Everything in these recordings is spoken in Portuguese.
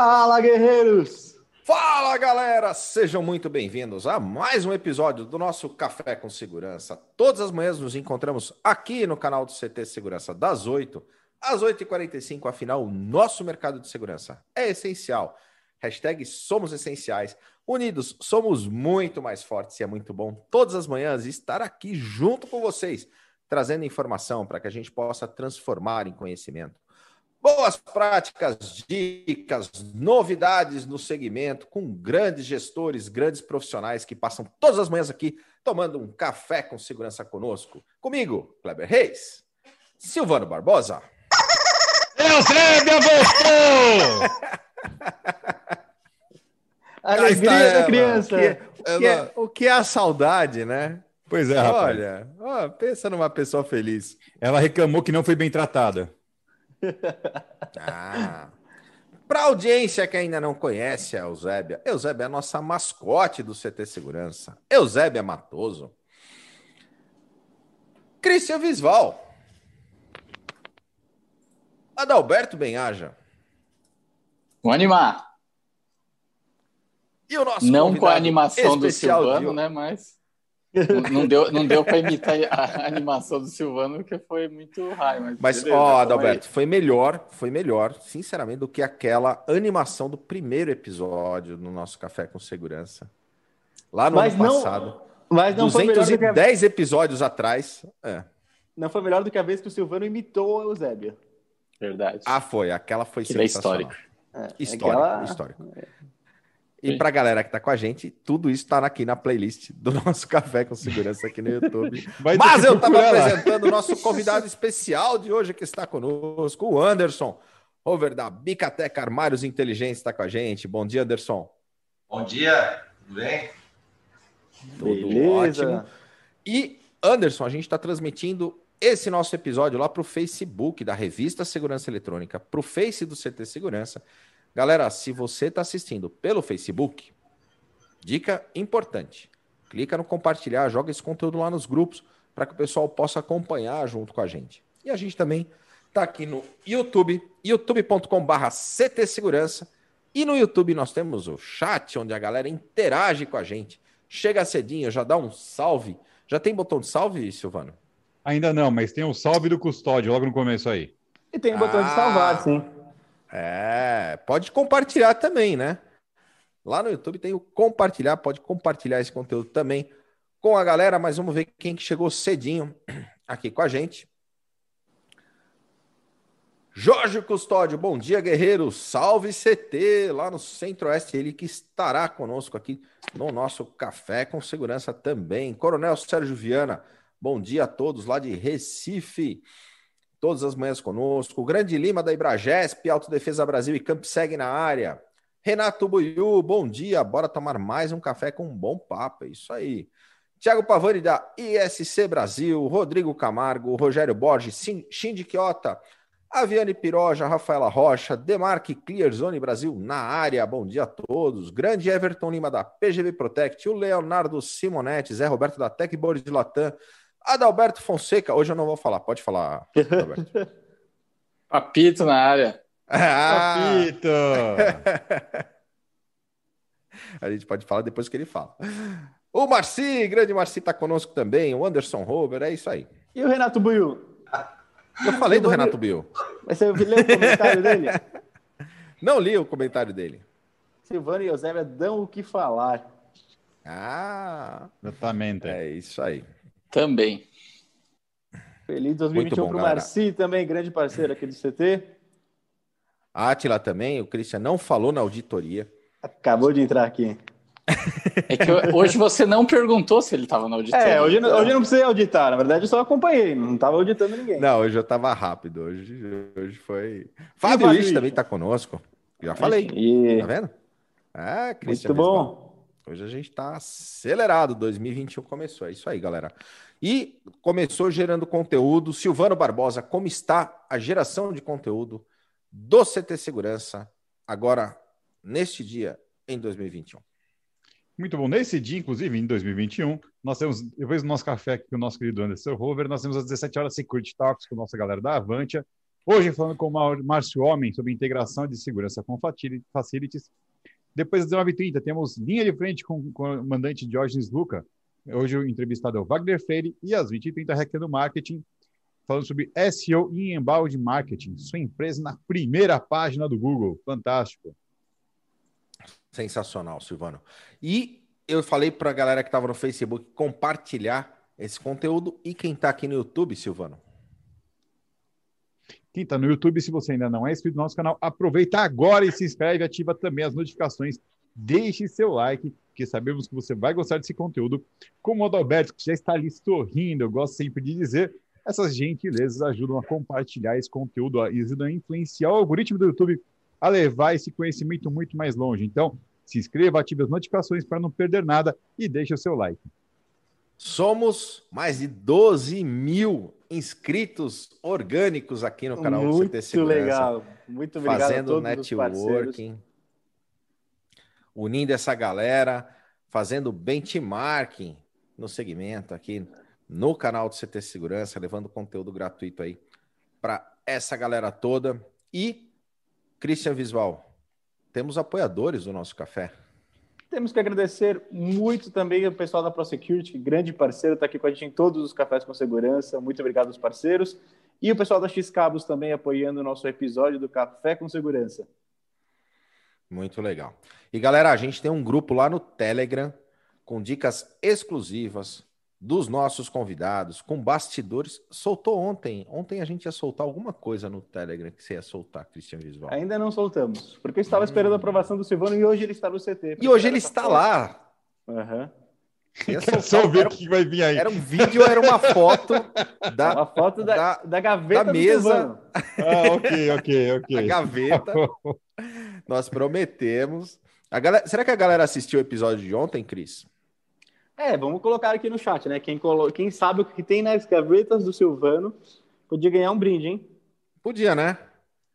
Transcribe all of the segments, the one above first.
Fala, guerreiros! Fala, galera! Sejam muito bem-vindos a mais um episódio do nosso Café com Segurança. Todas as manhãs nos encontramos aqui no canal do CT Segurança, das 8 às 8h45. Afinal, o nosso mercado de segurança é essencial. Hashtag somos essenciais. Unidos, somos muito mais fortes e é muito bom todas as manhãs estar aqui junto com vocês, trazendo informação para que a gente possa transformar em conhecimento. Boas práticas, dicas, novidades no segmento, com grandes gestores, grandes profissionais que passam todas as manhãs aqui tomando um café com segurança conosco. Comigo, Kleber Reis, Silvano Barbosa. Eusébia voltou! Alegria da criança. O que, o, que é, o que é a saudade, né? Pois é, rapaz. Olha, ó, pensa numa pessoa feliz. Ela reclamou que não foi bem tratada. Ah. Para audiência que ainda não conhece a Eusébia, Eusébia é a nossa mascote do CT Segurança. Eusébia Matoso. Cristian Visval. Adalberto Benhaja. Vamos animar. E o nosso Não com a animação do de Silvano, hoje. né? Mas não, não deu, não deu para imitar a animação do Silvano, porque foi muito raio. Mas, Mas, beleza, ó, Adalberto, foi melhor, foi melhor, sinceramente, do que aquela animação do primeiro episódio no nosso Café com Segurança. Lá no Mas ano não- passado. Mas não foi, melhor do que a... 210 episódios atrás. É. não foi melhor do que a vez que o Silvano imitou a Eusébia. aí. Verdade. Ah, foi. Aquela foi Aquilo é sensacional. É, Histórico, aquela- histórico. E pra galera que tá com a gente, tudo isso tá aqui na playlist do nosso Café com Segurança aqui no YouTube. Mas eu tava procurar lá. apresentando o nosso convidado especial de hoje que está conosco, o Anderson. Over da Bicateca Armários Inteligentes está com a gente. Bom dia, Anderson. Bom dia, tudo bem? Tudo Beleza. ótimo. E, Anderson, a gente está transmitindo esse nosso episódio lá para o Facebook da Revista Segurança Eletrônica, para o Face do CT Segurança. Galera, se você está assistindo pelo Facebook, dica importante: clica no compartilhar, joga esse conteúdo lá nos grupos para que o pessoal possa acompanhar junto com a gente. E a gente também está aqui no YouTube, youtube.com/barra CT Segurança. E no YouTube nós temos o chat, onde a galera interage com a gente. Chega cedinho, já dá um salve. Já tem botão de salve, Silvano? Ainda não, mas tem o salve do custódio logo no começo aí. E tem o botão de Ah. salvar, sim. É, pode compartilhar também, né? Lá no YouTube tem o compartilhar, pode compartilhar esse conteúdo também com a galera, mas vamos ver quem que chegou cedinho aqui com a gente. Jorge Custódio, bom dia, guerreiro. Salve CT, lá no Centro-Oeste, ele que estará conosco aqui no nosso Café com Segurança também. Coronel Sérgio Viana, bom dia a todos lá de Recife todas as manhãs conosco. O Grande Lima da Ibragesp, Autodefesa Brasil e Campseg na área. Renato Buiu, bom dia. Bora tomar mais um café com um bom papo. É isso aí. Tiago Pavani da ISC Brasil, Rodrigo Camargo, Rogério Borges, Shindy Quiota, Aviane Piroja, Rafaela Rocha, Demarque Clear Zone Brasil na área. Bom dia a todos. Grande Everton Lima da PGV Protect, o Leonardo Simonetti, Zé Roberto da Techboard de Latam, Adalberto Fonseca. Hoje eu não vou falar, pode falar, Adalberto. Papito na área. Ah, Papito! a gente pode falar depois que ele fala. O Marci, grande Marci, tá conosco também. O Anderson Rover, é isso aí. E o Renato Buiu? Eu falei do Renato Bill. Mas você leu o comentário dele? Não li o comentário dele. Silvano e Eusébia dão o que falar. Ah, Exatamente. é isso aí. Também. Feliz 2021 bom, pro galera. Marci, também grande parceiro aqui do CT. A Atila também, o Christian não falou na auditoria. Acabou de entrar aqui. É que hoje você não perguntou se ele estava na auditoria. É, hoje, não- hoje eu não precisei auditar. Na verdade, eu só acompanhei. Não estava auditando ninguém. Não, hoje eu tava rápido. Hoje, hoje foi. Fábio Lich? também tá conosco. Já falei. E... Tá vendo? Ah, Christian. Muito bom. Hoje a gente tá acelerado. 2021 começou. É isso aí, galera. E começou gerando conteúdo. Silvano Barbosa, como está a geração de conteúdo do CT Segurança agora, neste dia, em 2021? Muito bom. Nesse dia, inclusive, em 2021, nós temos, depois do nosso café aqui com o nosso querido Anderson Rover, nós temos às 17 horas Security Talks com a nossa galera da Avantia, Hoje, falando com o Márcio Homem sobre integração de segurança com facilities. Depois das 19h30, temos linha de frente com, o comandante Diógenes Luca. Hoje o entrevistado é o Wagner Freire. E às 20h30, Recreio do Marketing, falando sobre SEO e embalde marketing. Sua empresa na primeira página do Google. Fantástico. Sensacional, Silvano. E eu falei para a galera que estava no Facebook compartilhar esse conteúdo. E quem está aqui no YouTube, Silvano? Quem está no YouTube, se você ainda não é inscrito no nosso canal, aproveita agora e se inscreve, ativa também as notificações, deixe seu like, porque sabemos que você vai gostar desse conteúdo. Como o Adalberto, que já está ali sorrindo, eu gosto sempre de dizer, essas gentilezas ajudam a compartilhar esse conteúdo, ajudam a influenciar o algoritmo do YouTube a levar esse conhecimento muito mais longe. Então, se inscreva, ative as notificações para não perder nada e deixe o seu like. Somos mais de 12 mil inscritos orgânicos aqui no canal muito do CT Segurança. Muito legal. Muito obrigado fazendo networking, unindo essa galera, fazendo benchmarking no segmento aqui no canal do CT Segurança, levando conteúdo gratuito aí para essa galera toda. E Christian Visual, temos apoiadores do nosso café. Temos que agradecer muito também ao pessoal da ProSecurity, grande parceiro, está aqui com a gente em todos os cafés com segurança. Muito obrigado aos parceiros. E o pessoal da X Cabos também apoiando o nosso episódio do Café com Segurança. Muito legal. E galera, a gente tem um grupo lá no Telegram com dicas exclusivas, dos nossos convidados, com bastidores. Soltou ontem. Ontem a gente ia soltar alguma coisa no Telegram que você ia soltar, Cristian Visual. Ainda não soltamos, porque eu estava hum. esperando a aprovação do Silvano e hoje ele está no CT. E hoje ele está foto. lá. Aham. Uhum. só ver o que vai vir aí. Era um vídeo, era uma foto da, uma foto da, da, da gaveta da mesa. ah, ok, ok, ok. A gaveta. Nós prometemos. A galera, será que a galera assistiu o episódio de ontem, Cris? É, vamos colocar aqui no chat, né? Quem, colo... Quem sabe o que tem nas gavetas do Silvano podia ganhar um brinde, hein? Podia, né?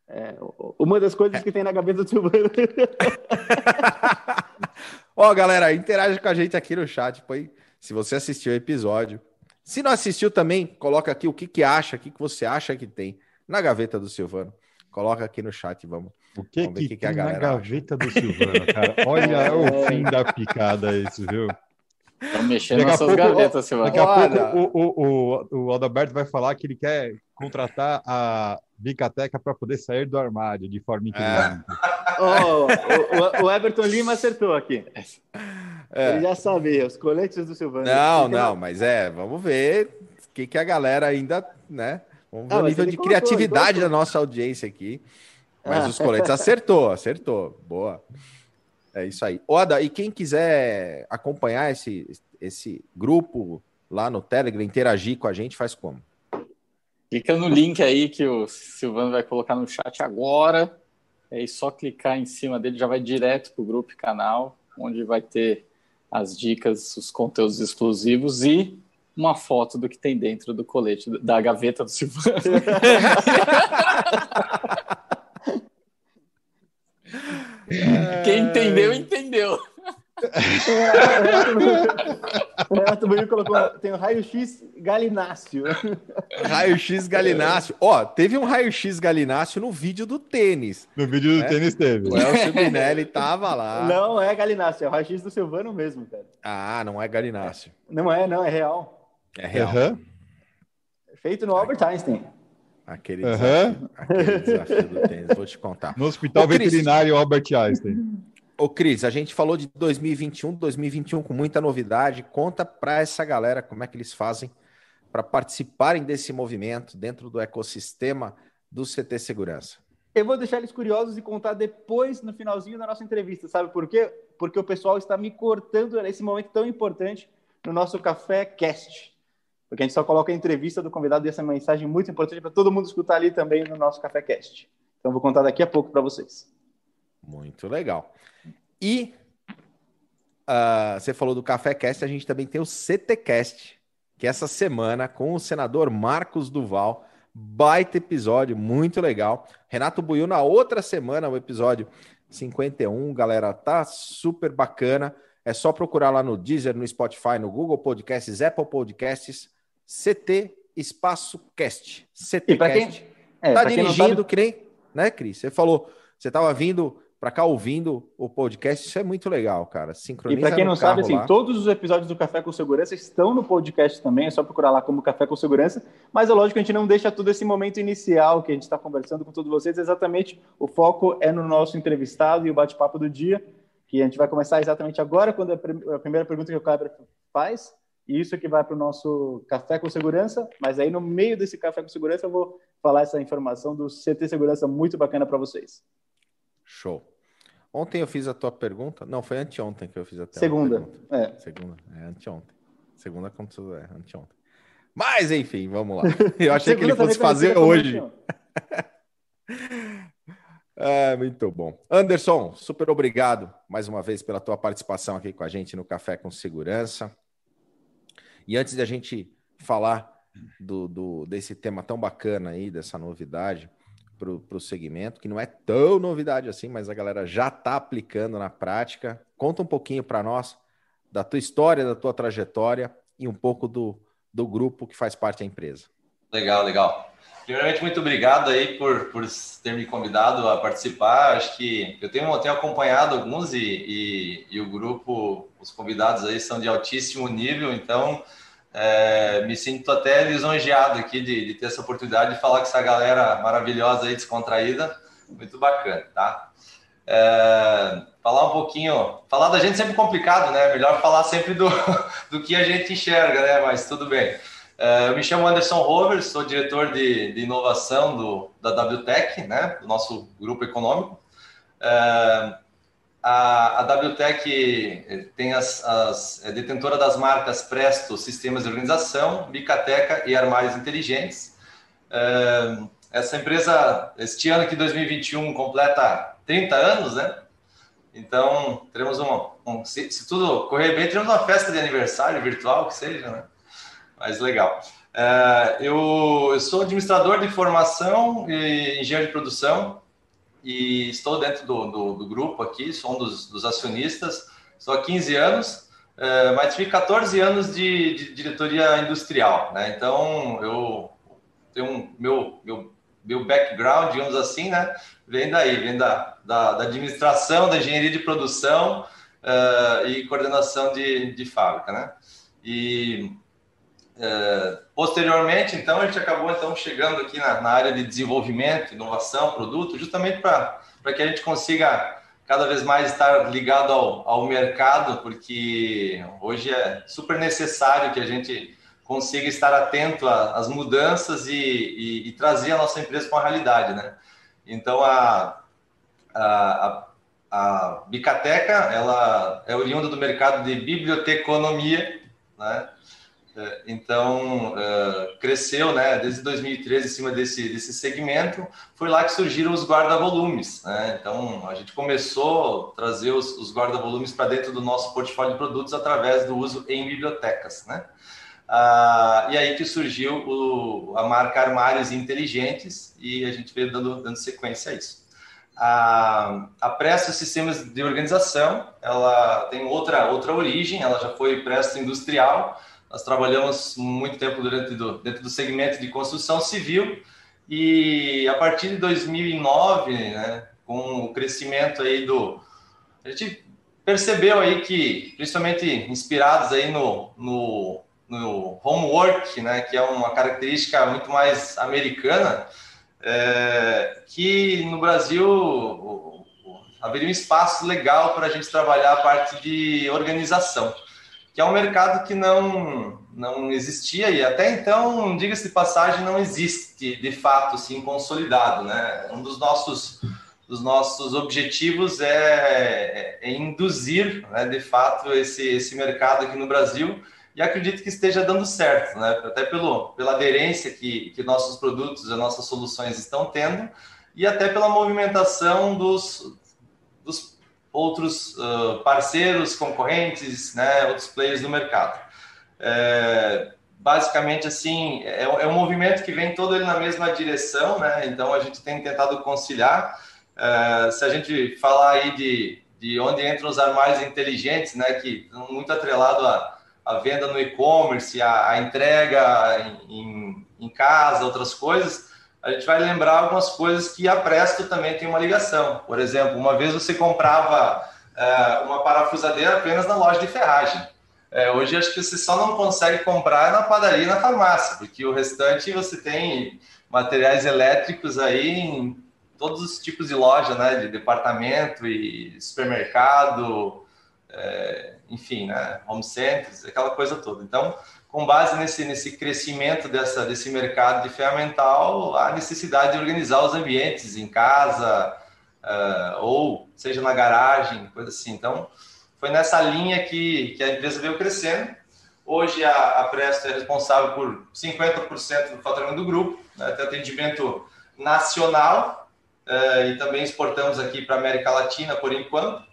É, uma das coisas que tem na gaveta do Silvano. Ó, galera, interage com a gente aqui no chat, põe, se você assistiu o episódio. Se não assistiu também, coloca aqui o que, que acha, o que, que você acha que tem na gaveta do Silvano. Coloca aqui no chat, vamos. O que, vamos que, que, que, a galera na gaveta acha. do Silvano, cara? Olha é... o fim da picada isso, viu? Estão mexendo daqui nessas pouco, gavetas, Silvano. Daqui a Olha. pouco o, o, o, Adalberto vai falar que ele quer contratar a Bicateca para poder sair do armário de forma inteligente. É. oh, o, o, Everton Lima acertou aqui. É. Ele já sabia, os coletes do Silvano. Não, não, mas é, vamos ver o que, que a galera ainda, né? Vamos ver ah, o nível de colocou, criatividade da nossa audiência aqui. Mas ah. os coletes acertou, acertou. Boa. É isso aí. Oda, e quem quiser acompanhar esse, esse grupo lá no Telegram, interagir com a gente, faz como? Clica no link aí que o Silvano vai colocar no chat agora. É só clicar em cima dele, já vai direto para o grupo e canal, onde vai ter as dicas, os conteúdos exclusivos e uma foto do que tem dentro do colete, da gaveta do Silvano. Quem entendeu, entendeu. o Renato Buiu colocou, tem o raio-x galináceo. Raio-x galináceo. Ó, teve um raio-x galináceo no vídeo do tênis. No vídeo do né? tênis teve. O Elcio Binelli tava lá. Não é galináceo, é o raio-x do Silvano mesmo, cara. Ah, não é galináceo. Não é, não, é real. É real. Uhum. Feito no Albert Einstein. Aquele, uhum. desafio, aquele desafio do tênis, vou te contar. No Hospital Ô, Veterinário Albert Einstein. Ô, Cris, a gente falou de 2021, 2021 com muita novidade. Conta para essa galera como é que eles fazem para participarem desse movimento dentro do ecossistema do CT Segurança. Eu vou deixar eles curiosos e contar depois, no finalzinho da nossa entrevista. Sabe por quê? Porque o pessoal está me cortando nesse momento tão importante no nosso Café Cast porque a gente só coloca a entrevista do convidado e essa mensagem muito importante para todo mundo escutar ali também no nosso Café Cast. Então vou contar daqui a pouco para vocês. Muito legal. E uh, você falou do Café Cast, a gente também tem o CT Cast, que é essa semana com o senador Marcos Duval, baita episódio, muito legal. Renato Buiu na outra semana, o episódio 51, galera, tá super bacana. É só procurar lá no Deezer, no Spotify, no Google Podcasts, Apple Podcasts, CT Espaço Cast. CT para quem, É, tá dirigindo, sabe... que nem, né, Cris? Você falou, você estava vindo para cá ouvindo o podcast, isso é muito legal, cara. Sincroniza e para quem não sabe, assim, todos os episódios do Café com Segurança estão no podcast também, é só procurar lá como Café com Segurança. Mas é lógico que a gente não deixa todo esse momento inicial que a gente está conversando com todos vocês, exatamente o foco é no nosso entrevistado e o bate-papo do dia, que a gente vai começar exatamente agora, quando a primeira pergunta que o Kleber faz, e isso que vai para o nosso Café com Segurança, mas aí no meio desse Café com Segurança eu vou falar essa informação do CT Segurança muito bacana para vocês. Show. Ontem eu fiz a tua pergunta. Não, foi anteontem que eu fiz a tua Segunda. Pergunta. É. Segunda, é anteontem. Segunda aconteceu, é anteontem. Mas, enfim, vamos lá. Eu achei que ele fosse fazer hoje. é, muito bom. Anderson, super obrigado mais uma vez pela tua participação aqui com a gente no Café com Segurança. E antes de a gente falar do, do desse tema tão bacana aí, dessa novidade, para o segmento, que não é tão novidade assim, mas a galera já está aplicando na prática. Conta um pouquinho para nós da tua história, da tua trajetória e um pouco do, do grupo que faz parte da empresa. Legal, legal. Primeiramente, muito obrigado aí por, por ter me convidado a participar. Acho que eu tenho, tenho acompanhado alguns e, e, e o grupo, os convidados aí são de altíssimo nível, então é, me sinto até lisonjeado aqui de, de, ter essa oportunidade de falar com essa galera maravilhosa aí, descontraída. Muito bacana, tá? É, falar um pouquinho. Falar da gente é sempre complicado, né? Melhor falar sempre do, do que a gente enxerga, né? Mas tudo bem. Eu me chamo Anderson Rovers, sou diretor de, de inovação do, da WTEC, né? Do nosso grupo econômico. É, a, a WTEC tem as, as, é detentora das marcas Presto Sistemas de Organização, Bicateca e Armários Inteligentes. É, essa empresa, este ano que 2021 completa 30 anos, né? Então, teremos uma, um, se, se, tudo correr bem, teremos uma festa de aniversário virtual, que seja, né? Mas legal. É, eu, eu sou administrador de formação e engenheiro de produção, e estou dentro do, do, do grupo aqui, sou um dos, dos, acionistas, estou há 15 anos, é, mas tive 14 anos de, de, diretoria industrial, né? Então, eu tenho um, meu, meu, meu background, digamos assim, né? Vem daí, vem da, da, da administração, da engenharia de produção uh, e coordenação de, de fábrica, né? E é, posteriormente, então, a gente acabou então chegando aqui na, na área de desenvolvimento, inovação, produto, justamente para que a gente consiga cada vez mais estar ligado ao, ao mercado, porque hoje é super necessário que a gente consiga estar atento às mudanças e, e, e trazer a nossa empresa com a realidade, né? Então, a, a, a Bicateca, ela é oriunda do mercado de biblioteconomia, né? É, então, uh, cresceu né, desde 2013 em cima desse, desse segmento. Foi lá que surgiram os guarda-volumes. Né? Então, a gente começou a trazer os, os guarda-volumes para dentro do nosso portfólio de produtos através do uso em bibliotecas. Né? Uh, e aí que surgiu o, a marca Armários Inteligentes e a gente veio dando, dando sequência a isso. A, a Presto Sistemas de Organização, ela tem outra, outra origem, ela já foi Presto Industrial, nós trabalhamos muito tempo durante do, dentro do segmento de construção civil e a partir de 2009, né, com o crescimento aí do... A gente percebeu aí que, principalmente inspirados aí no, no, no homework, né, que é uma característica muito mais americana, é, que no Brasil haveria um espaço legal para a gente trabalhar a parte de organização que é um mercado que não, não existia e até então, diga-se de passagem, não existe de fato assim consolidado, né? Um dos nossos dos nossos objetivos é, é induzir, né, de fato, esse, esse mercado aqui no Brasil e acredito que esteja dando certo, né? Até pelo, pela aderência que, que nossos produtos e nossas soluções estão tendo e até pela movimentação dos outros uh, parceiros, concorrentes, né, outros players do mercado. É, basicamente, assim, é, é, um movimento que vem todo ele na mesma direção, né? Então, a gente tem tentado conciliar. É, se a gente falar aí de, de onde entram os armários inteligentes, né, que estão muito atrelado à, à venda no e-commerce, à, à, entrega em, em, casa, outras coisas, a gente vai lembrar algumas coisas que a Presto também tem uma ligação. Por exemplo, uma vez você comprava é, uma parafusadeira apenas na loja de ferragem. É, hoje acho que você só não consegue comprar na padaria e na farmácia, porque o restante você tem materiais elétricos aí em todos os tipos de loja, né? De departamento e supermercado, é, enfim, né? Home centers, aquela coisa toda. Então, com base nesse, nesse crescimento dessa, desse mercado de ferramental, a necessidade de organizar os ambientes em casa, uh, ou seja na garagem, coisa assim. Então, foi nessa linha que, que a empresa veio crescendo. Hoje a, a Presto é responsável por 50% do faturamento do grupo, né, tem atendimento nacional uh, e também exportamos aqui para a América Latina por enquanto.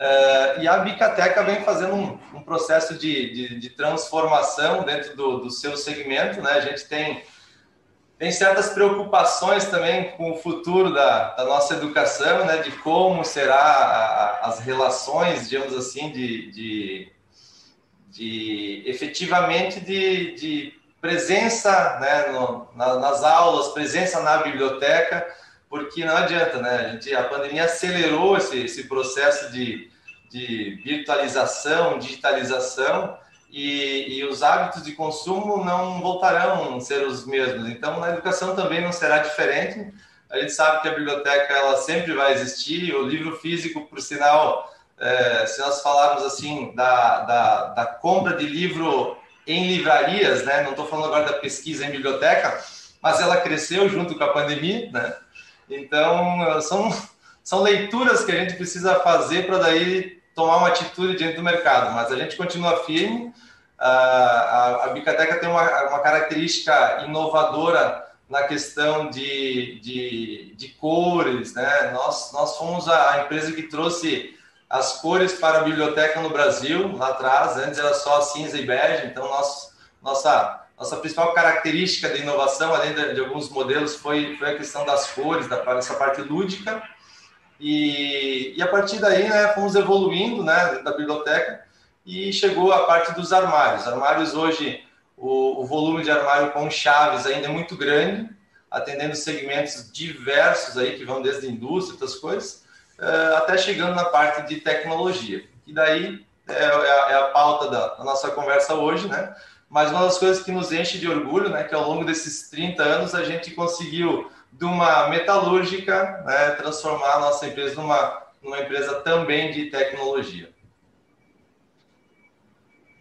Uh, e a Bicateca vem fazendo um, um processo de, de, de, transformação dentro do, do seu segmento. Né? A gente tem tem certas preocupações também com o futuro da, da nossa educação, né, de como será a, as relações, digamos assim, de, de, de efetivamente de, de presença né, no, na, nas aulas, presença na biblioteca, porque não adianta, né? A, gente, a pandemia acelerou esse, esse processo de, de virtualização, digitalização, e, e, os hábitos de consumo não voltarão a ser os mesmos. Então, na educação também não será diferente. A gente sabe que a biblioteca ela sempre vai existir. O livro físico, por sinal, é, se nós falarmos assim da, da, da, compra de livro em livrarias, né? Não estou falando agora da pesquisa em biblioteca, mas ela cresceu junto com a pandemia, né? Então, são, são leituras que a gente precisa fazer para daí tomar uma atitude diante do mercado, mas a gente continua firme. A, a, a Bicateca tem uma, uma característica inovadora na questão de, de, de, cores, né? Nós, nós fomos a, a, empresa que trouxe as cores para a biblioteca no Brasil, lá atrás, antes era só cinza e bege, então nós, nossa, nossa principal característica de inovação, além de, de alguns modelos, foi, foi a questão das cores, da, dessa parte lúdica, e, e a partir daí, né, fomos evoluindo, né, da biblioteca e chegou a parte dos armários. Armários hoje, o, o volume de armário com chaves ainda é muito grande, atendendo segmentos diversos aí que vão desde indústria, outras coisas, uh, até chegando na parte de tecnologia. E daí é, é, a, é a, pauta da, da, nossa conversa hoje, né? Mas uma das coisas que nos enche de orgulho, né, que ao longo desses 30 anos a gente conseguiu de uma metalúrgica, né, transformar a nossa empresa numa, numa empresa também de tecnologia.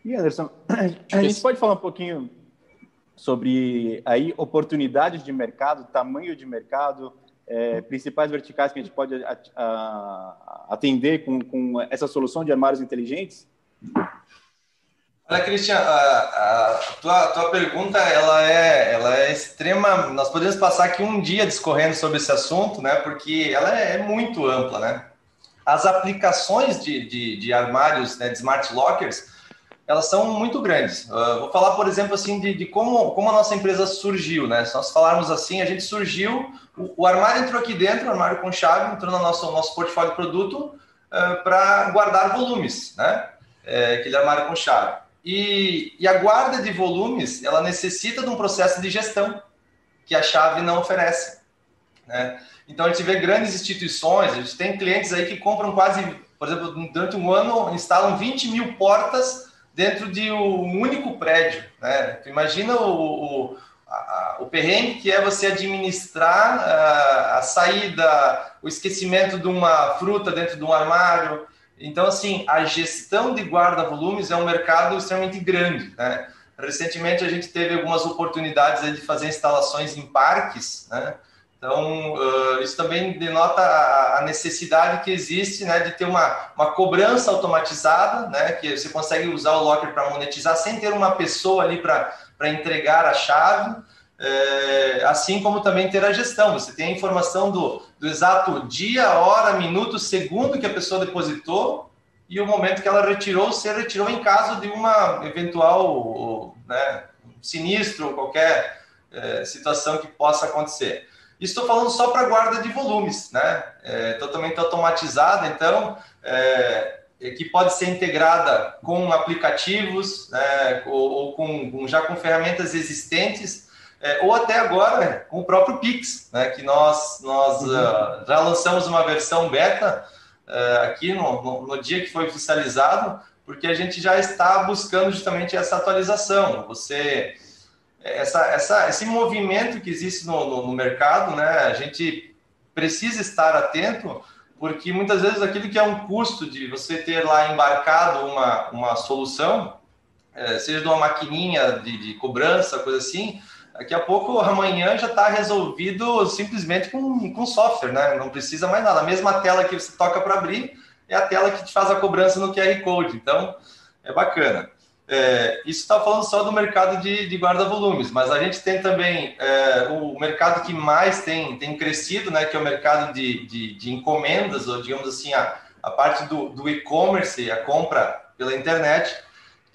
E Anderson, a gente pode falar um pouquinho sobre aí oportunidades de mercado, tamanho de mercado, é, principais verticais que a gente pode a, a, atender com, com essa solução de armários inteligentes? Olha, Cristian, a, a, tua, tua pergunta ela é, ela é extrema. Nós podemos passar aqui um dia discorrendo sobre esse assunto, né? Porque ela é, é muito ampla, né? As aplicações de, de, de armários, né, de smart lockers, elas são muito grandes. Uh, vou falar, por exemplo, assim, de, de, como, como a nossa empresa surgiu, né? Se nós falarmos assim, a gente surgiu, o, o armário entrou aqui dentro, o armário com chave, entrou no nosso, nosso portfólio de produto uh, para guardar volumes, né? É, aquele armário com chave. E, e, a guarda de volumes, ela necessita de um processo de gestão que a chave não oferece. Né? Então, a gente vê grandes instituições, a gente tem clientes aí que compram quase, por exemplo, durante um ano, instalam 20 mil portas dentro de um único prédio. Né? imagina o, o, a, o perrengue que é você administrar a, a saída, o esquecimento de uma fruta dentro de um armário, então, assim, a gestão de guarda-volumes é um mercado extremamente grande. Né? Recentemente, a gente teve algumas oportunidades de fazer instalações em parques. Né? Então, isso também denota a, a, necessidade que existe né, de ter uma, uma cobrança automatizada, né, que você consegue usar o locker para monetizar sem ter uma pessoa ali para entregar a chave. É, assim como também ter a gestão. Você tem a informação do, do exato dia, hora, minuto, segundo que a pessoa depositou e o momento que ela retirou, se retirou em caso de uma eventual né, sinistro qualquer é, situação que possa acontecer. Estou falando só para guarda de volumes, né? É, totalmente automatizada, então, é, que pode ser integrada com aplicativos, né, ou, ou com, já com ferramentas existentes é, ou até agora com o próprio Pix, né, que nós, nós uhum. uh, já lançamos uma versão beta uh, aqui no, no, no, dia que foi oficializado, porque a gente já está buscando justamente essa atualização. Você essa, essa, esse movimento que existe no, no, no mercado, né, a gente precisa estar atento, porque muitas vezes aquilo que é um custo de você ter lá embarcado uma, uma solução, é, seja de uma maquininha de, de, cobrança, coisa assim, daqui a pouco, amanhã já está resolvido simplesmente com, com software, né? Não precisa mais nada. A mesma tela que você toca para abrir é a tela que te faz a cobrança no QR Code. Então, é bacana. É, isso está falando só do mercado de, de guarda-volumes, mas a gente tem também é, o mercado que mais tem, tem crescido, né, que é o mercado de, de, de encomendas, ou digamos assim, a, a parte do, do e-commerce, a compra pela internet,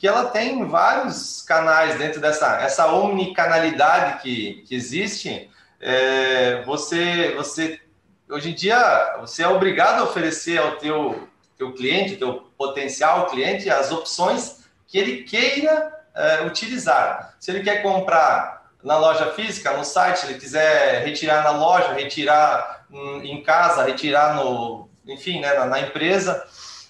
que ela tem vários canais dentro dessa essa omnicanalidade que, que existe. É, você, você, hoje em dia, você é obrigado a oferecer ao teu, teu cliente, teu potencial cliente, as opções que ele queira é, utilizar. Se ele quer comprar na loja física, no site, ele quiser retirar na loja, retirar em casa, retirar no, enfim, né, na, na empresa.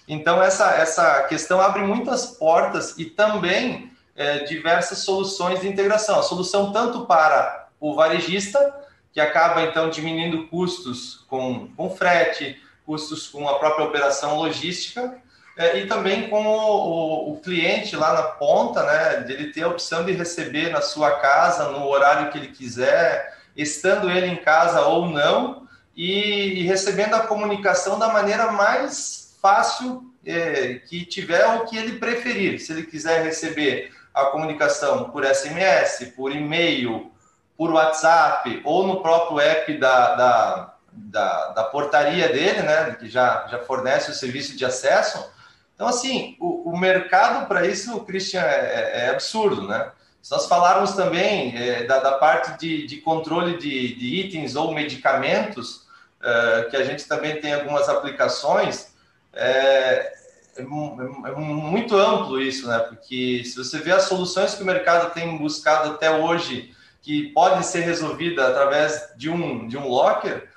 Então essa essa questão abre muitas portas e também é, diversas soluções de integração. A solução tanto para o varejista que acaba então diminuindo custos com, com frete, custos com a própria operação logística é, e também com o, o, o, cliente lá na ponta, né, de ele ter a opção de receber na sua casa, no horário que ele quiser, estando ele em casa ou não, e, e recebendo a comunicação da maneira mais fácil é, que tiver ou que ele preferir. Se ele quiser receber a comunicação por SMS, por e-mail, por WhatsApp ou no próprio app da, da, da, da portaria dele, né, que já, já fornece o serviço de acesso, então, assim, o, o mercado para isso, Christian, é, é, é, absurdo, né? Se nós falarmos também é, da, da, parte de, de controle de, de, itens ou medicamentos, é, que a gente também tem algumas aplicações, é, é, é, muito amplo isso, né? Porque se você vê as soluções que o mercado tem buscado até hoje, que podem ser resolvidas através de um, de um locker,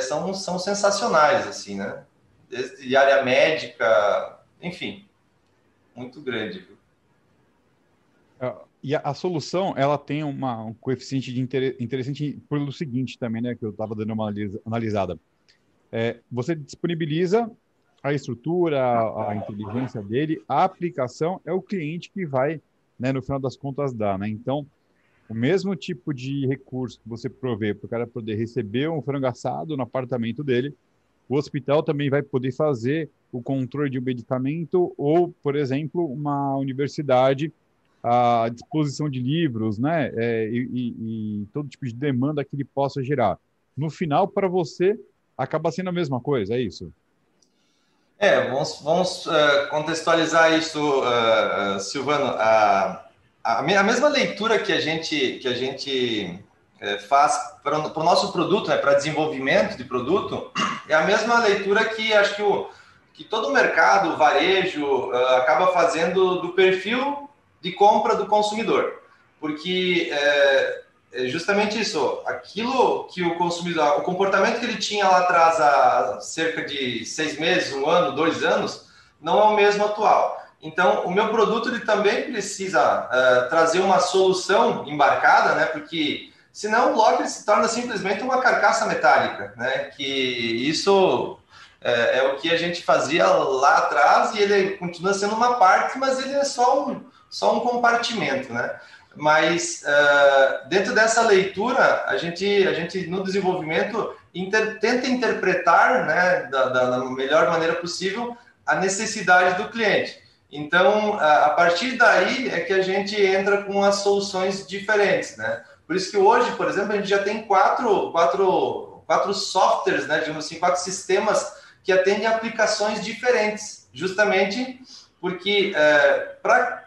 são, são sensacionais, assim, né? Desde área médica, enfim, muito grande. Viu? É, e a, a, solução, ela tem uma, um coeficiente de inter, interessante pelo seguinte também, né, que eu estava dando uma analisada. É, você disponibiliza a estrutura, a, a, inteligência dele, a aplicação é o cliente que vai, né, no final das contas, dar. Né? Então, o mesmo tipo de recurso que você provê para o cara poder receber um frango assado no apartamento dele, o hospital também vai poder fazer o controle de um medicamento ou, por exemplo, uma universidade à disposição de livros, né, é, e, e, e, todo tipo de demanda que ele possa gerar. No final, para você, acaba sendo a mesma coisa, é isso? É, vamos, vamos uh, contextualizar isso, uh, Silvano. A, a, a, mesma leitura que a gente, que a gente é, faz para o nosso produto, né, para desenvolvimento de produto, é a mesma leitura que acho que, o, que todo o mercado, o varejo, uh, acaba fazendo do perfil de compra do consumidor. Porque é, justamente isso, aquilo que o consumidor, o comportamento que ele tinha lá atrás há cerca de seis meses, um ano, dois anos, não é o mesmo atual. Então, o meu produto ele também precisa uh, trazer uma solução embarcada, né? Porque Senão, o locker se torna simplesmente uma carcaça metálica, né? Que isso é, é, o que a gente fazia lá atrás e ele continua sendo uma parte, mas ele é só um, só um compartimento, né? Mas uh, dentro dessa leitura, a gente, a gente no desenvolvimento inter, tenta interpretar, né, da, da, melhor maneira possível, a necessidade do cliente. Então, a partir daí é que a gente entra com as soluções diferentes, né? Por isso que hoje, por exemplo, a gente já tem quatro, quatro, quatro softwares, né, digamos assim, quatro sistemas que atendem aplicações diferentes, justamente porque é, para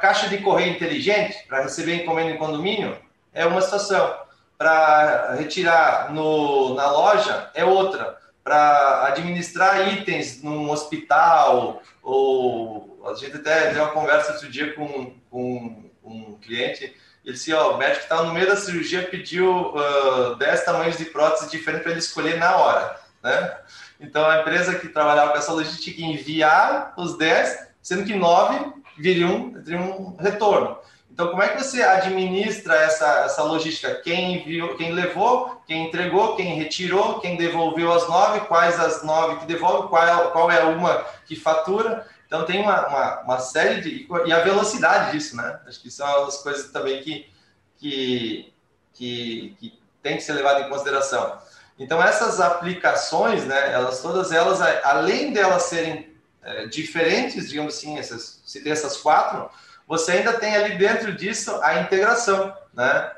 caixa de correio inteligente, para receber encomenda em condomínio, é uma situação. Para retirar no, na loja, é outra. Para administrar itens num hospital, ou a gente até deu uma conversa outro dia com, com um cliente Ele disse, ó, o médico estava no meio da cirurgia, pediu uh, 10 tamanhos de prótese diferentes para ele escolher na hora, né? Então, a empresa que trabalhava com essa logística enviar os 10, sendo que 9 viriam, teriam um retorno. Então, como é que você administra essa, essa logística? Quem enviou, quem levou, quem entregou, quem retirou, quem devolveu as nove, quais as nove que devolve, qual, qual é uma que fatura? Então, tem uma, uma, uma, série de. E a velocidade disso, né? Acho que são as coisas também que, que, que, que tem que ser levado em consideração. Então, essas aplicações, né, elas, todas elas, além delas serem é, diferentes, digamos assim, essas, se tem essas quatro, você ainda tem ali dentro disso a integração, né?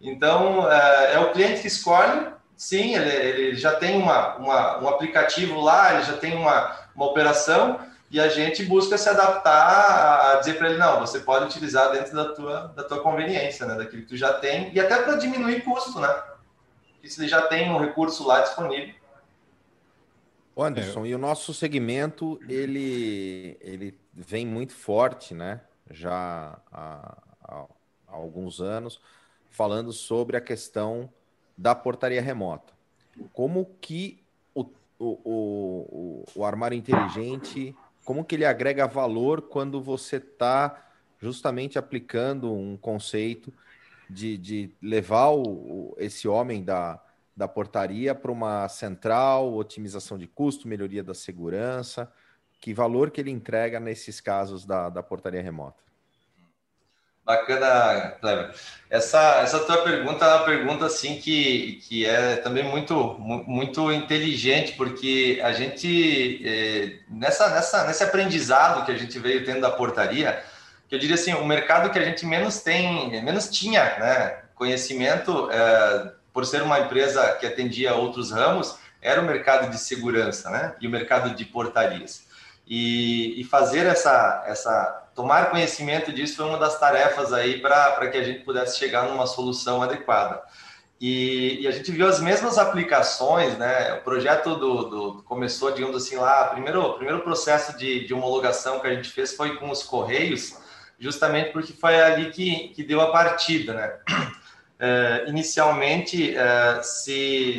Então, é, é o cliente que escolhe, sim, ele, ele já tem uma, uma, um aplicativo lá, ele já tem uma, uma operação, e a gente busca se adaptar a dizer para ele, não, você pode utilizar dentro da tua, da tua conveniência, né? Daquilo que tu já tem, e até para diminuir custo, né? Porque se ele já tem um recurso lá disponível. Anderson, é. e o nosso segmento, ele, ele vem muito forte, né? já há, há, alguns anos, falando sobre a questão da portaria remota. Como que o, o, o, o armário inteligente, como que ele agrega valor quando você está justamente aplicando um conceito de, de levar o, esse homem da, da portaria para uma central, otimização de custo, melhoria da segurança. Que valor que ele entrega nesses casos da, da portaria remota? Bacana, Cleber. Essa, essa tua pergunta é uma pergunta assim que, que é também muito, muito inteligente, porque a gente, é, nessa, nessa, nesse aprendizado que a gente veio tendo da portaria, que eu diria assim, o mercado que a gente menos tem, menos tinha né, conhecimento, é, por ser uma empresa que atendia outros ramos, era o mercado de segurança né, e o mercado de portarias. E, e fazer essa, essa tomar conhecimento disso foi uma das tarefas aí para que a gente pudesse chegar numa solução adequada. E, e, a gente viu as mesmas aplicações, né? O projeto do, do começou, digamos assim, lá, primeiro, primeiro processo de, de homologação que a gente fez foi com os Correios, justamente porque foi ali que, que deu a partida, né? É, inicialmente, é, se,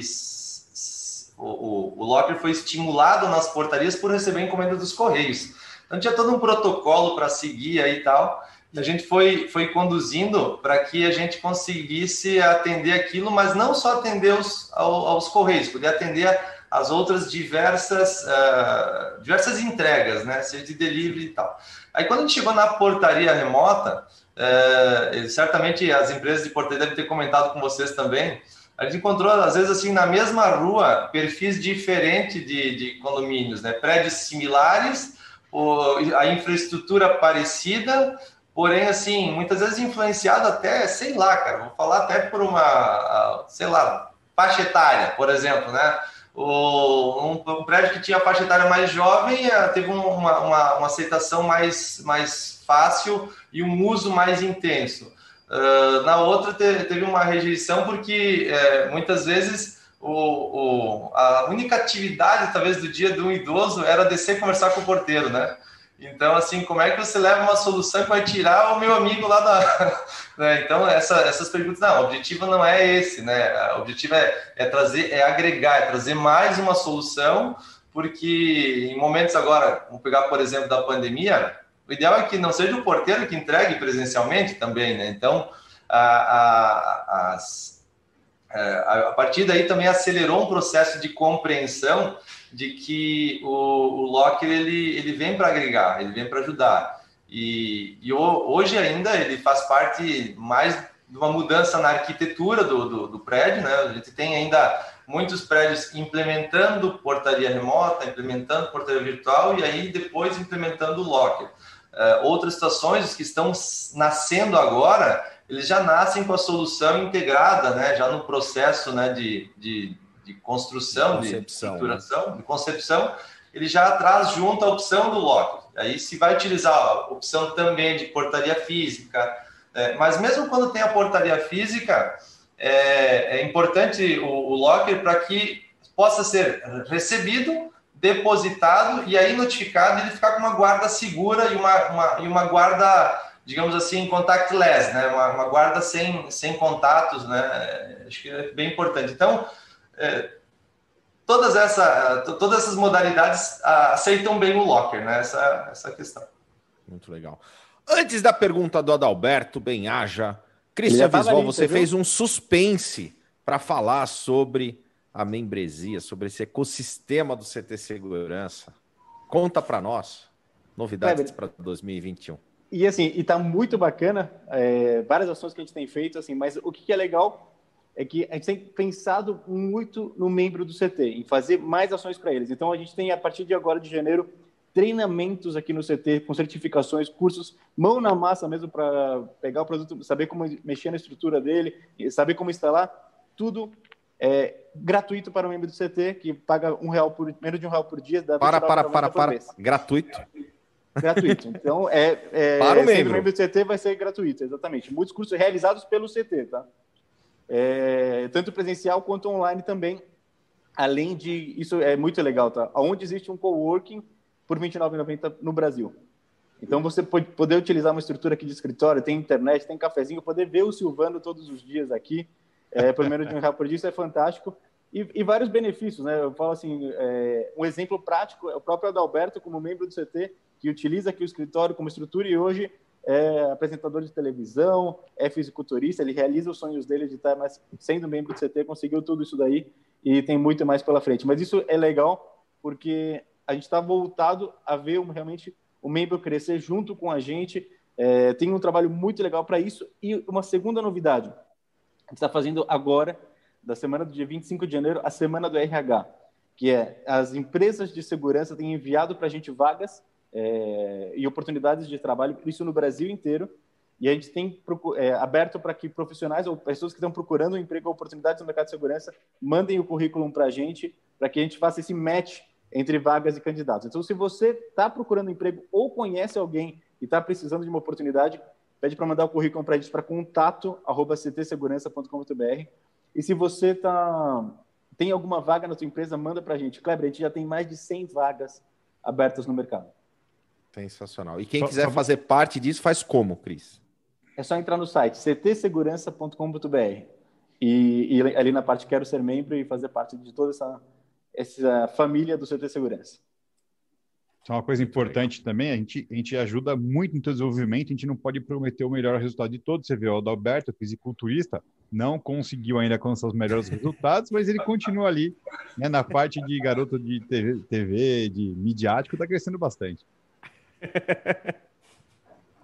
o, o, o Locker foi estimulado nas portarias por receber encomenda dos Correios. Então tinha todo um protocolo para seguir aí e tal. E a gente foi, foi conduzindo para que a gente conseguisse atender aquilo, mas não só atender os, ao, aos Correios, poder atender as outras diversas, uh, diversas entregas, né? Seja de delivery e tal. Aí quando a gente chegou na portaria remota, uh, certamente as empresas de portaria devem ter comentado com vocês também, a gente encontrou, às vezes, assim, na mesma rua, perfis diferentes de, de condomínios, né? Prédios similares, a infraestrutura parecida, porém, assim, muitas vezes influenciado até, sei lá, cara, vou falar até por uma, sei lá, faixa etária, por exemplo, né? O, um, um, prédio que tinha faixa etária mais jovem eh, teve uma, uma, uma, aceitação mais, mais fácil e um uso mais intenso. Uh, na outra teve uma rejeição porque é, muitas vezes o, o, a única atividade talvez do dia do um idoso era descer e conversar com o porteiro, né? Então, assim, como é que você leva uma solução que vai tirar o meu amigo lá da. né? Então, essa, essas perguntas, não, o objetivo não é esse, né? O objetivo é, é trazer, é agregar, é trazer mais uma solução, porque em momentos agora, vamos pegar, por exemplo, da pandemia, o ideal é que não seja o porteiro que entregue presencialmente também, né? Então, a, a, é, a partir daí também acelerou um processo de compreensão de que o, o Locker ele, ele vem para agregar, ele vem para ajudar. E, e, hoje ainda ele faz parte mais de uma mudança na arquitetura do, do, do prédio, né? A gente tem ainda muitos prédios implementando portaria remota, implementando portaria virtual e aí depois implementando o Locker. Uh, outras situações que estão nascendo agora, eles já nascem com a solução integrada, né? Já no processo, né? De, de, de construção, de, de estruturação, né? de concepção, ele já traz junto a opção do locker. Aí se vai utilizar a opção também de portaria física, é, mas mesmo quando tem a portaria física, é, é importante o, o locker para que possa ser recebido depositado e aí notificado ele ficar com uma guarda segura e uma, uma, e uma guarda digamos assim, contactless, né? Uma, uma, guarda sem, sem contatos, né? Acho que é bem importante. Então, é, todas, essa, todas essas modalidades aceitam bem o locker, né? Essa, essa questão. Muito legal. Antes da pergunta do Adalberto Benhaja, Cristian Visual, você viu? fez um suspense para falar sobre a membresia, sobre esse ecossistema do CT Segurança. Conta para nós novidades para 2021. E assim, e tá muito bacana, é, várias ações que a gente tem feito, assim, mas o que, que é legal é que a gente tem pensado muito no membro do CT, em fazer mais ações para eles. Então a gente tem, a partir de agora de janeiro, treinamentos aqui no CT, com certificações, cursos, mão na massa mesmo para pegar o produto, saber como mexer na estrutura dele, saber como instalar, tudo é gratuito para o membro do CT, que paga um real por, menos de um real por dia. Para, para, para, para, gratuito. Gratuito. Então, é, é para o membro. membro do CT vai ser gratuito, exatamente. Muitos cursos realizados pelo CT, tá? É, tanto presencial quanto online também. Além de, isso é muito legal, tá? Onde existe um coworking por R$ 29,90 no Brasil. Então, você pode poder utilizar uma estrutura aqui de escritório, tem internet, tem cafezinho, poder ver o Silvano todos os dias aqui, é, menos de um real por dia, isso é fantástico. E, e, vários benefícios, né? Eu falo assim, é, um exemplo prático é o próprio Adalberto, como membro do CT, que utiliza aqui o escritório como estrutura e hoje é apresentador de televisão, é fisiculturista, ele realiza os sonhos dele de estar mais, sendo membro do CT, conseguiu tudo isso daí e tem muito mais pela frente. Mas isso é legal porque a gente está voltado a ver realmente o membro crescer junto com a gente. É, tem um trabalho muito legal para isso. E uma segunda novidade, gente está fazendo agora, da semana do dia 25 de janeiro, a semana do RH, que é as empresas de segurança têm enviado para a gente vagas é, e oportunidades de trabalho, isso no Brasil inteiro. E a gente tem é, aberto para que profissionais ou pessoas que estão procurando um emprego ou oportunidades no mercado de segurança mandem o currículo para a gente, para que a gente faça esse match entre vagas e candidatos. Então, se você está procurando emprego ou conhece alguém e está precisando de uma oportunidade, pede para mandar o currículo para a gente para contato@ctsegurança.com.br. E se você tá, tem alguma vaga na sua empresa, manda para a gente. Kleber, a gente já tem mais de 100 vagas abertas no mercado. Sensacional. E quem só, quiser só... fazer parte disso, faz como, Cris? É só entrar no site ctsegurança.com.br e, e, ali na parte Quero Ser Membro e fazer parte de toda essa, essa família do CT Segurança. Isso é uma coisa importante também, a gente, a gente ajuda muito no desenvolvimento, a gente não pode prometer o melhor resultado de todos. Você vê o Adalberto, fisiculturista, não conseguiu ainda alcançar os melhores resultados, mas ele continua ali, né, na parte de garoto de TV, TV de midiático, está crescendo bastante.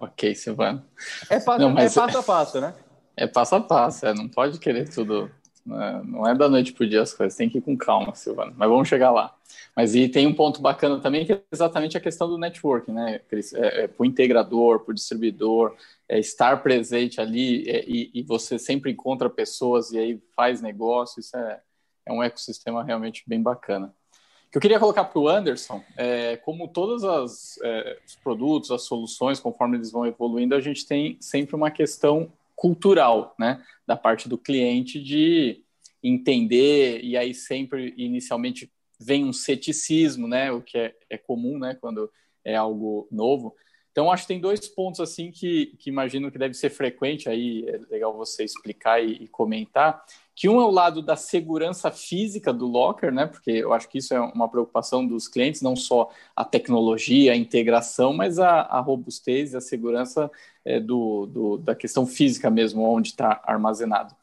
ok, Silvano. É passo, não, é passo a passo, né? É passo a passo, é, não pode querer tudo. Né? Não é da noite para o dia as coisas, tem que ir com calma, Silvano. Mas vamos chegar lá. Mas e tem um ponto bacana também, que é exatamente a questão do network, né, Cris? É, é, para o integrador, para o distribuidor, é estar presente ali é, e, e, você sempre encontra pessoas e aí faz negócio, isso é, é um ecossistema realmente bem bacana que eu queria colocar para o Anderson, é, como todos é, os produtos, as soluções, conforme eles vão evoluindo, a gente tem sempre uma questão cultural, né, da parte do cliente de entender e aí sempre inicialmente vem um ceticismo, né, o que é, é comum, né, quando é algo novo. Então acho que tem dois pontos assim que, que imagino que deve ser frequente aí, é legal você explicar e, e comentar que um é o lado da segurança física do locker, né? Porque eu acho que isso é uma preocupação dos clientes, não só a tecnologia, a integração, mas a, a robustez e a segurança é, do, do, da questão física mesmo, onde está armazenado.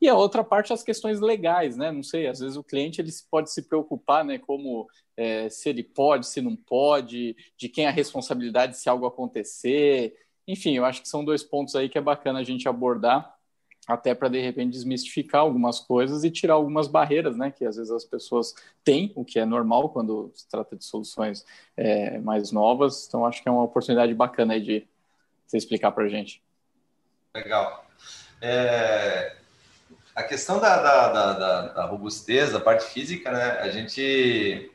E a outra parte, as questões legais, né? Não sei, às vezes o cliente ele pode se preocupar, né? Como é, se ele pode, se não pode, de quem é a responsabilidade se algo acontecer. Enfim, eu acho que são dois pontos aí que é bacana a gente abordar até para de repente desmistificar algumas coisas e tirar algumas barreiras, né, que às vezes as pessoas têm, o que é normal quando se trata de soluções é, mais novas. Então acho que é uma oportunidade bacana aí de você explicar para a gente. Legal. É, a questão da, da, da, da, robustez, da parte física, né, a gente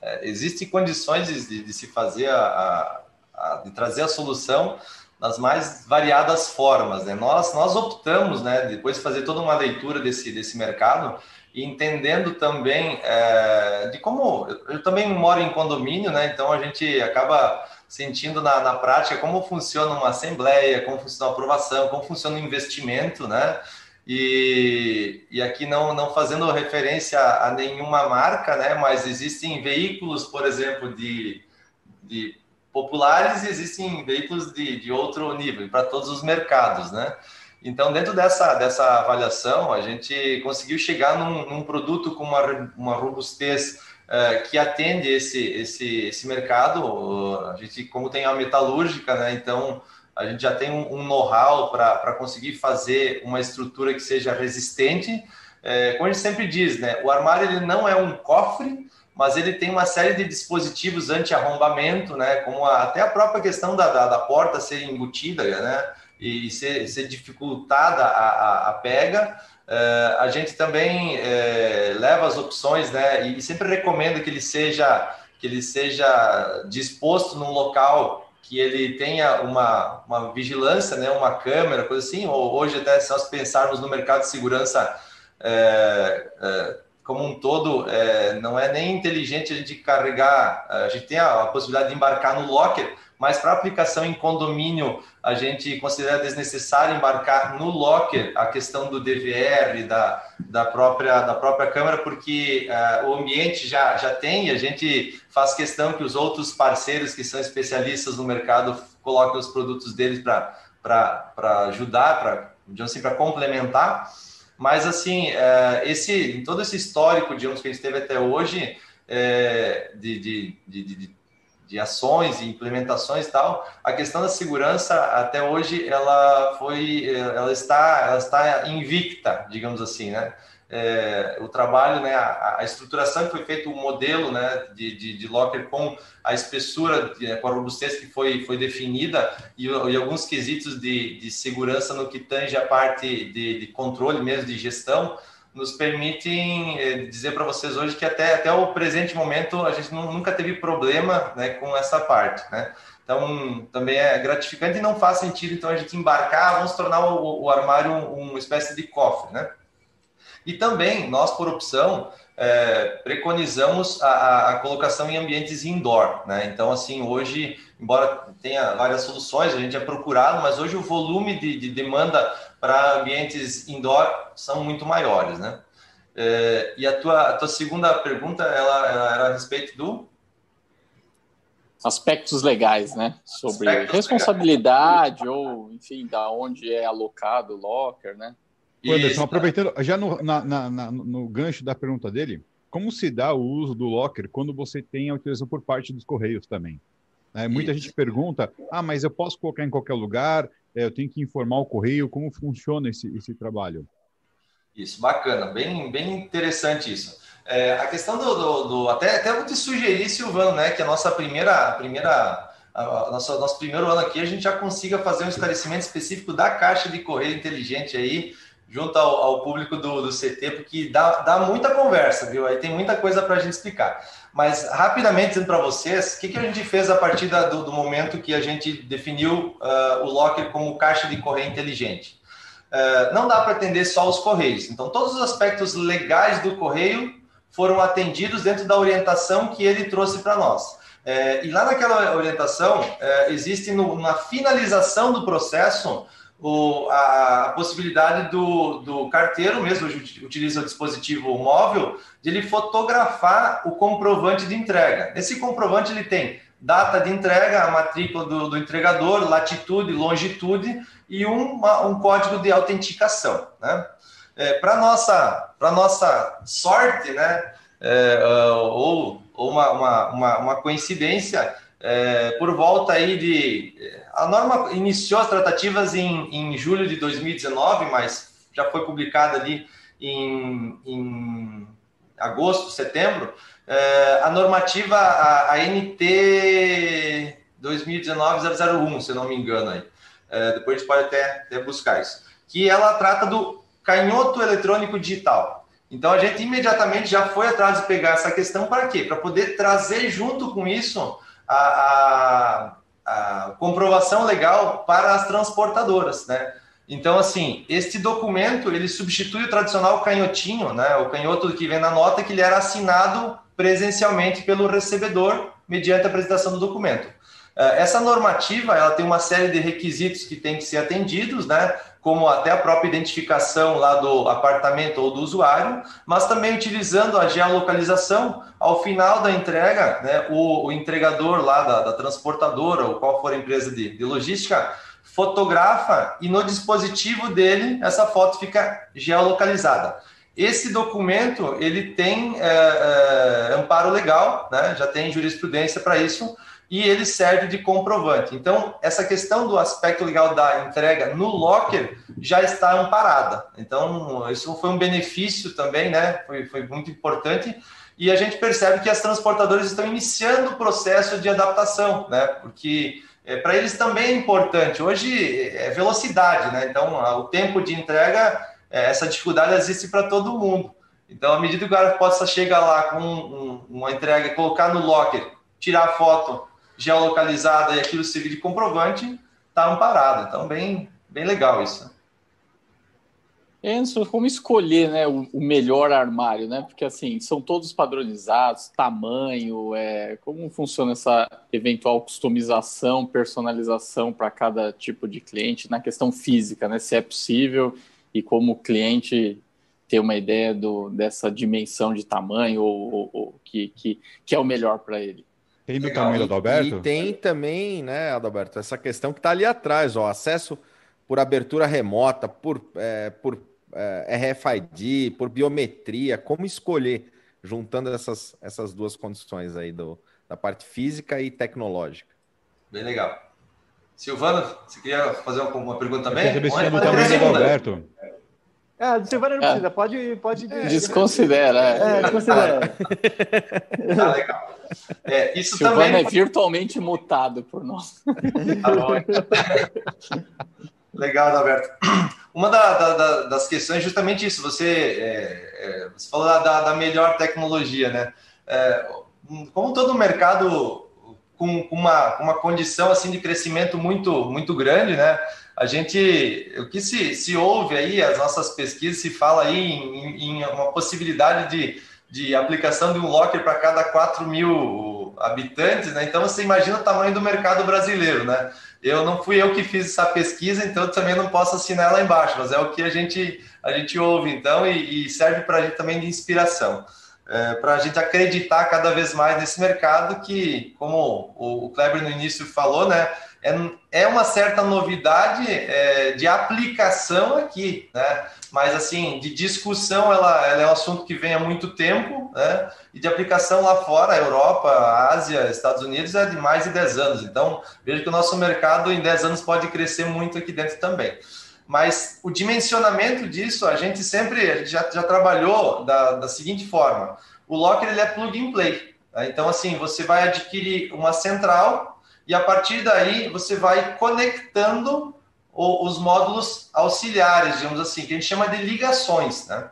é, existem condições de, de se fazer a, a, de trazer a solução nas mais variadas formas. Né? Nós, nós optamos, né, depois de fazer toda uma leitura desse, desse mercado, e entendendo também é, de como eu, eu, também moro em condomínio, né? Então a gente acaba sentindo na, na prática como funciona uma assembleia, como funciona a aprovação, como funciona o investimento, né? E, e aqui não, não fazendo referência a nenhuma marca, né? Mas existem veículos, por exemplo, de, de populares e existem veículos de, de outro nível, para todos os mercados, né? Então, dentro dessa, dessa avaliação, a gente conseguiu chegar num, num produto com uma, uma robustez uh, que atende esse, esse, esse mercado. A gente, como tem a metalúrgica, né? Então, a gente já tem um, um know-how para conseguir fazer uma estrutura que seja resistente. É, como a gente sempre diz, né? O armário ele não é um cofre, mas ele tem uma série de dispositivos anti-arrombamento, né? Como a, até a própria questão da, da, da porta ser embutida, né? e ser, ser dificultada a, a, a pega. Uh, a gente também uh, leva as opções, né? E sempre recomenda que ele seja que ele seja disposto num local que ele tenha uma, uma vigilância, né? Uma câmera, coisa assim. Ou hoje até se nós pensarmos no mercado de segurança uh, como um todo, não é nem inteligente a gente carregar. A gente tem a, a possibilidade de embarcar no locker mas para aplicação em condomínio, a gente considera desnecessário embarcar no locker a questão do DVR, da, da, própria, da própria câmera, porque uh, o ambiente já, já tem e a gente faz questão que os outros parceiros que são especialistas no mercado coloquem os produtos deles para ajudar, para assim, complementar. Mas, assim, uh, esse, todo esse histórico, digamos, que a gente teve até hoje, é, de, de, de, de de ações e implementações e tal, a questão da segurança até hoje ela foi, ela está, ela está invicta, digamos assim, né? É, o trabalho, né, a, a, estruturação que foi feito, o modelo, né, de, de, de locker com a espessura, de, com a robustez que foi, foi definida e, e alguns quesitos de, de segurança no que tange a parte de, de controle mesmo, de gestão, nos permitem eh, dizer para vocês hoje que até, até o presente momento a gente nunca teve problema né, com essa parte, né? Então, também é gratificante e não faz sentido, então, a gente embarcar, vamos tornar o, o armário um, uma espécie de cofre, né? E também, nós, por opção, é, preconizamos a, a, colocação em ambientes indoor, né? Então, assim, hoje, embora tenha várias soluções, a gente é procurado, mas hoje o volume de, de demanda para ambientes indoor são muito maiores, né? É, e a tua, a tua segunda pergunta, ela, ela era a respeito do aspectos legais, né? Sobre aspectos responsabilidade legais. ou, enfim, da onde é alocado o locker, né? Anderson, aproveitando, já no, na, na, no gancho da pergunta dele, como se dá o uso do locker quando você tem a utilização por parte dos correios também? É, muita Isso. gente pergunta, ah, mas eu posso colocar em qualquer lugar? é, eu tenho que informar o correio como funciona esse, esse trabalho. Isso, bacana, bem, bem interessante isso. É, a questão do, do, do, até até vou te sugerir, Silvano, né, que a nossa primeira primeira a nossa, nosso primeiro ano aqui a gente já consiga fazer um esclarecimento específico da caixa de correio inteligente aí junto ao, ao público do, do, CT, porque dá, dá muita conversa, viu? Aí tem muita coisa para a gente explicar. Mas, rapidamente, dizendo para vocês, o que, que a gente fez a partir da, do, do, momento que a gente definiu uh, o Locker como caixa de correio inteligente? Uh, não dá para atender só os correios. Então, todos os aspectos legais do correio foram atendidos dentro da orientação que ele trouxe para nós. Uh, e lá naquela orientação, existe no, na finalização do processo o, a, a, possibilidade do, do carteiro mesmo, utiliza o dispositivo móvel, de ele fotografar o comprovante de entrega. Esse comprovante ele tem data de entrega, a matrícula do, do entregador, latitude, longitude e um, um código de autenticação. Né? É, Para nossa, nossa sorte, né, é, ou, ou uma, uma, uma, uma coincidência, é, por volta aí de. A norma iniciou as tratativas em, em julho de 2019, mas já foi publicada ali em, em agosto, setembro. É, a normativa, a, a NT 2019-001, se não me engano aí. É, depois a gente pode até, até buscar isso. Que ela trata do canhoto eletrônico digital. Então a gente imediatamente já foi atrás de pegar essa questão para quê? Para poder trazer junto com isso a, a, a comprovação legal para as transportadoras, né? Então, assim, este documento ele substitui o tradicional canhotinho, né? O canhoto que vem na nota que ele era assinado presencialmente pelo recebedor mediante a apresentação do documento. Eh, essa normativa ela tem uma série de requisitos que tem que ser atendidos, né? Como até a própria identificação lá do apartamento ou do usuário, mas também utilizando a geolocalização, ao final da entrega, né, o, o entregador lá da, da, transportadora ou qual for a empresa de, de logística, fotografa e no dispositivo dele essa foto fica geolocalizada. Esse documento ele tem é, é, amparo legal, né? já tem jurisprudência para isso, e ele serve de comprovante. Então, essa questão do aspecto legal da entrega no locker já está amparada. Então, isso foi um benefício também, né? Foi, foi muito importante. E a gente percebe que as transportadoras estão iniciando o processo de adaptação, né? Porque é, para eles também é importante. Hoje é velocidade, né? Então, o tempo de entrega, é, essa dificuldade existe para todo mundo. Então, à medida que o cara possa chegar lá com um, uma entrega, colocar no locker, tirar a foto, geolocalizada e aquilo servir de comprovante, está amparado. Então, bem, bem legal isso. Enzo, como escolher né, o, melhor armário, né? Porque assim, são todos padronizados, tamanho, é, como funciona essa eventual customização, personalização para cada tipo de cliente na questão física, né? Se é possível e como o cliente ter uma ideia do, dessa dimensão de tamanho ou, ou, ou que, que, que é o melhor para ele. Tem do Legal. tamanho do Adalberto? E tem também, né, Adalberto, essa questão que está ali atrás, ó, acesso por abertura remota, por, é, por é, RFID, por biometria, como escolher, juntando essas, essas duas condições aí do, da parte física e tecnológica. Bem legal. Silvano, você queria fazer uma, pergunta também? Eu queria saber se do tamanho do Adalberto. É, do Silvano não precisa, pode, pode... Desconsidera. É, desconsidera. Ah, legal. É, isso Silvano também... é virtualmente mutado por nós. Tá bom. Legal, Alberto. Uma da, da, das questões é justamente isso. Você, é, é, você falou da, da, melhor tecnologia, né? É, como todo mercado com, com uma, uma condição assim de crescimento muito, muito grande, né? A gente, o que se, se ouve aí, as nossas pesquisas, se fala aí em, em uma possibilidade de de aplicação de um locker para cada 4 mil habitantes, né? Então você imagina o tamanho do mercado brasileiro, né? Eu não fui eu que fiz essa pesquisa, então também não posso assinar lá embaixo, mas é o que a gente a gente ouve então e, e serve para a gente também de inspiração, é, para a gente acreditar cada vez mais nesse mercado que, como o, Kleber no início falou, né? É, é uma certa novidade é, de aplicação aqui, né? Mas assim, de discussão, ela, ela, é um assunto que vem há muito tempo, né? E de aplicação lá fora, Europa, Ásia, Estados Unidos, é de mais de 10 anos. Então, vejo que o nosso mercado em 10 anos pode crescer muito aqui dentro também. Mas o dimensionamento disso, a gente sempre a gente já, já trabalhou da, da seguinte forma: o Locker ele é plug and play. Né? Então, assim, você vai adquirir uma central e a partir daí você vai conectando os módulos auxiliares, digamos assim, que a gente chama de ligações, né?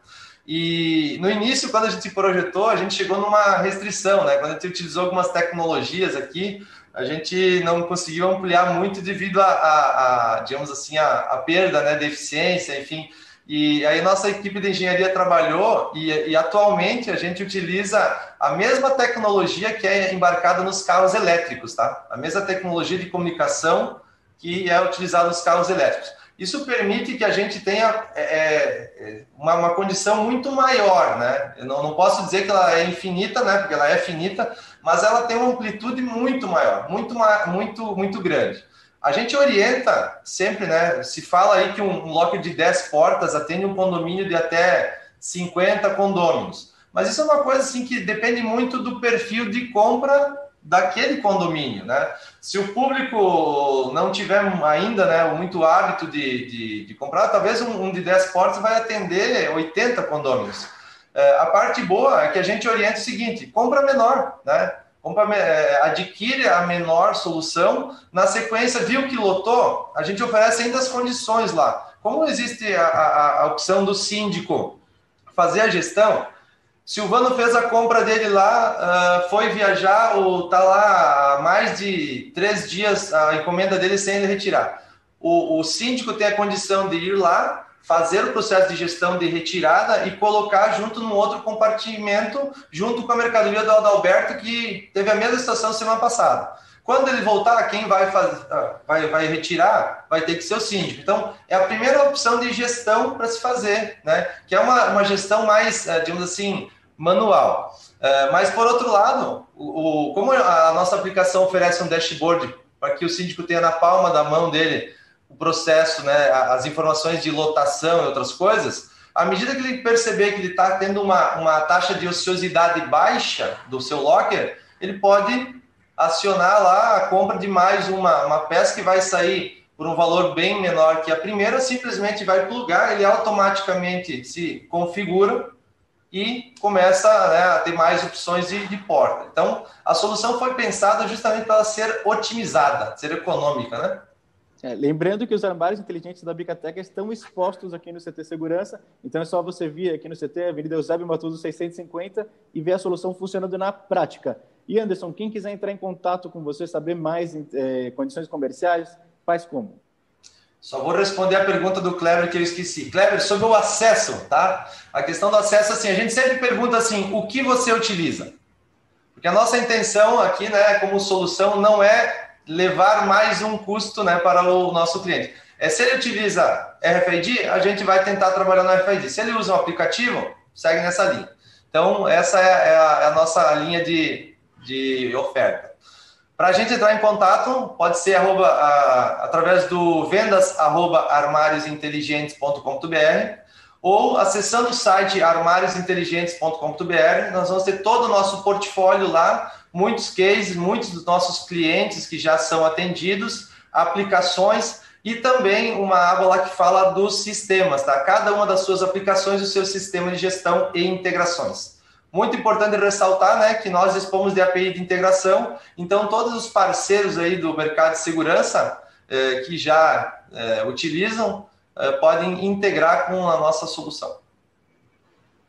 E no início, quando a gente projetou, a gente chegou numa restrição, né? Quando a gente utilizou algumas tecnologias aqui, a gente não conseguiu ampliar muito devido a, a, a digamos assim, a, a, perda, né, de eficiência, enfim. E aí nossa equipe de engenharia trabalhou e, e atualmente a gente utiliza a mesma tecnologia que é embarcada nos carros elétricos, tá? A mesma tecnologia de comunicação que é utilizado nos carros elétricos. Isso permite que a gente tenha é, é, uma, uma, condição muito maior, né? Eu não, não posso dizer que ela é infinita, né? Porque ela é finita, mas ela tem uma amplitude muito maior, muito, muito, muito grande. A gente orienta sempre, né? Se fala aí que um, locker de 10 portas atende um condomínio de até 50 condôminos. Mas isso é uma coisa assim que depende muito do perfil de compra daquele condomínio, né? Se o público não tiver ainda, né, muito hábito de, de, de comprar, talvez um, um, de 10 portas vai atender 80 condôminos. É, a parte boa é que a gente orienta o seguinte, compra menor, né? Compra, é, adquire a menor solução, na sequência, viu que lotou, a gente oferece ainda as condições lá. Como existe a, a, a opção do síndico fazer a gestão, Silvano fez a compra dele lá, uh, foi viajar, ou tá lá há mais de três dias a encomenda dele sem ele retirar. O, o síndico tem a condição de ir lá, fazer o processo de gestão de retirada e colocar junto num outro compartimento, junto com a mercadoria do Adalberto, que teve a mesma situação semana passada. Quando ele voltar, quem vai, fazer, ah, vai, vai retirar vai ter que ser o síndico. Então, é a primeira opção de gestão para se fazer, né? que é uma, uma gestão mais, eh, digamos assim, manual. Eh, mas, por outro lado, o, como a nossa aplicação oferece um dashboard para que o síndico tenha na palma da mão dele o processo, né, as informações de lotação e outras coisas, à medida que ele perceber que ele está tendo uma, uma taxa de ociosidade baixa do seu locker, ele pode acionar lá a compra de mais uma, uma peça que vai sair por um valor bem menor que a primeira, simplesmente vai plugar, ele automaticamente se configura e começa né, a ter mais opções de, de, porta. Então, a solução foi pensada justamente para ser otimizada, ser econômica, né? É, lembrando que os armários inteligentes da Bicateca estão expostos aqui no CT Segurança, então é só você vir aqui no CT, Avenida Eusébio Matoso 650, e ver a solução funcionando na prática. E Anderson, quem quiser entrar em contato com você, saber mais é, condições comerciais, faz como? Só vou responder a pergunta do Kleber que eu esqueci. Kleber, sobre o acesso, tá? A questão do acesso, assim, a gente sempre pergunta assim, o que você utiliza? Porque a nossa intenção aqui, né, como solução, não é levar mais um custo, né, para o nosso cliente. É, se ele utiliza RFID, a gente vai tentar trabalhar no RFID. Se ele usa um aplicativo, segue nessa linha. Então, essa é a, é a nossa linha de, de oferta. Para a gente entrar em contato, pode ser arroba, a, através do vendas armáriosinteligentes.com.br ou acessando o site armáriosinteligentes.com.br, nós vamos ter todo o nosso portfólio lá, muitos cases, muitos dos nossos clientes que já são atendidos, aplicações e também uma aba lá que fala dos sistemas, tá? Cada uma das suas aplicações, o seu sistema de gestão e integrações. Muito importante ressaltar né, que nós dispomos de API de integração, então todos os parceiros aí do mercado de segurança eh, que já eh, utilizam eh, podem integrar com a nossa solução.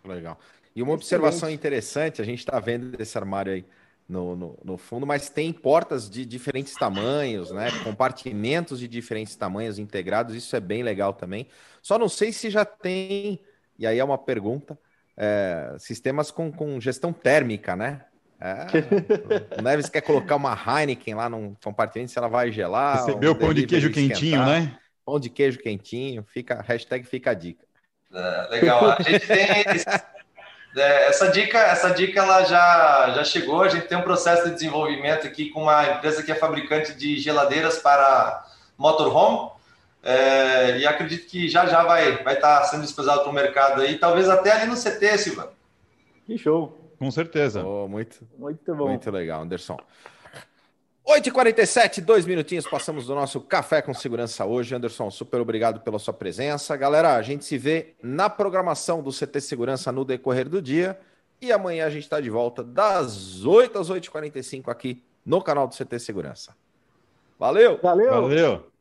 Legal. E uma observação interessante, a gente está vendo esse armário aí no, no, no, fundo, mas tem portas de diferentes tamanhos, né? Compartimentos de diferentes tamanhos integrados, isso é bem legal também. Só não sei se já tem, e aí é uma pergunta, é, sistemas com, com gestão térmica, né? É, o Neves quer colocar uma Heineken lá num compartimento, se ela vai gelar. Recebeu o pão de queijo quentinho, né? Pão de queijo quentinho, fica, hashtag fica a dica. É, legal, a gente tem é, essa dica, essa dica ela já, já chegou, a gente tem um processo de desenvolvimento aqui com uma empresa que é fabricante de geladeiras para motorhome, é, e acredito que já já vai vai estar tá sendo disponibilizado para o mercado aí, talvez até ali no CT, Silva. Que show! Com certeza. Oh, muito, muito bom. Muito legal, Anderson. 8h47, dois minutinhos, passamos do nosso Café com Segurança hoje. Anderson, super obrigado pela sua presença. Galera, a gente se vê na programação do CT Segurança no decorrer do dia. E amanhã a gente está de volta das 8 às 8h45 aqui no canal do CT Segurança. Valeu! Valeu! Valeu!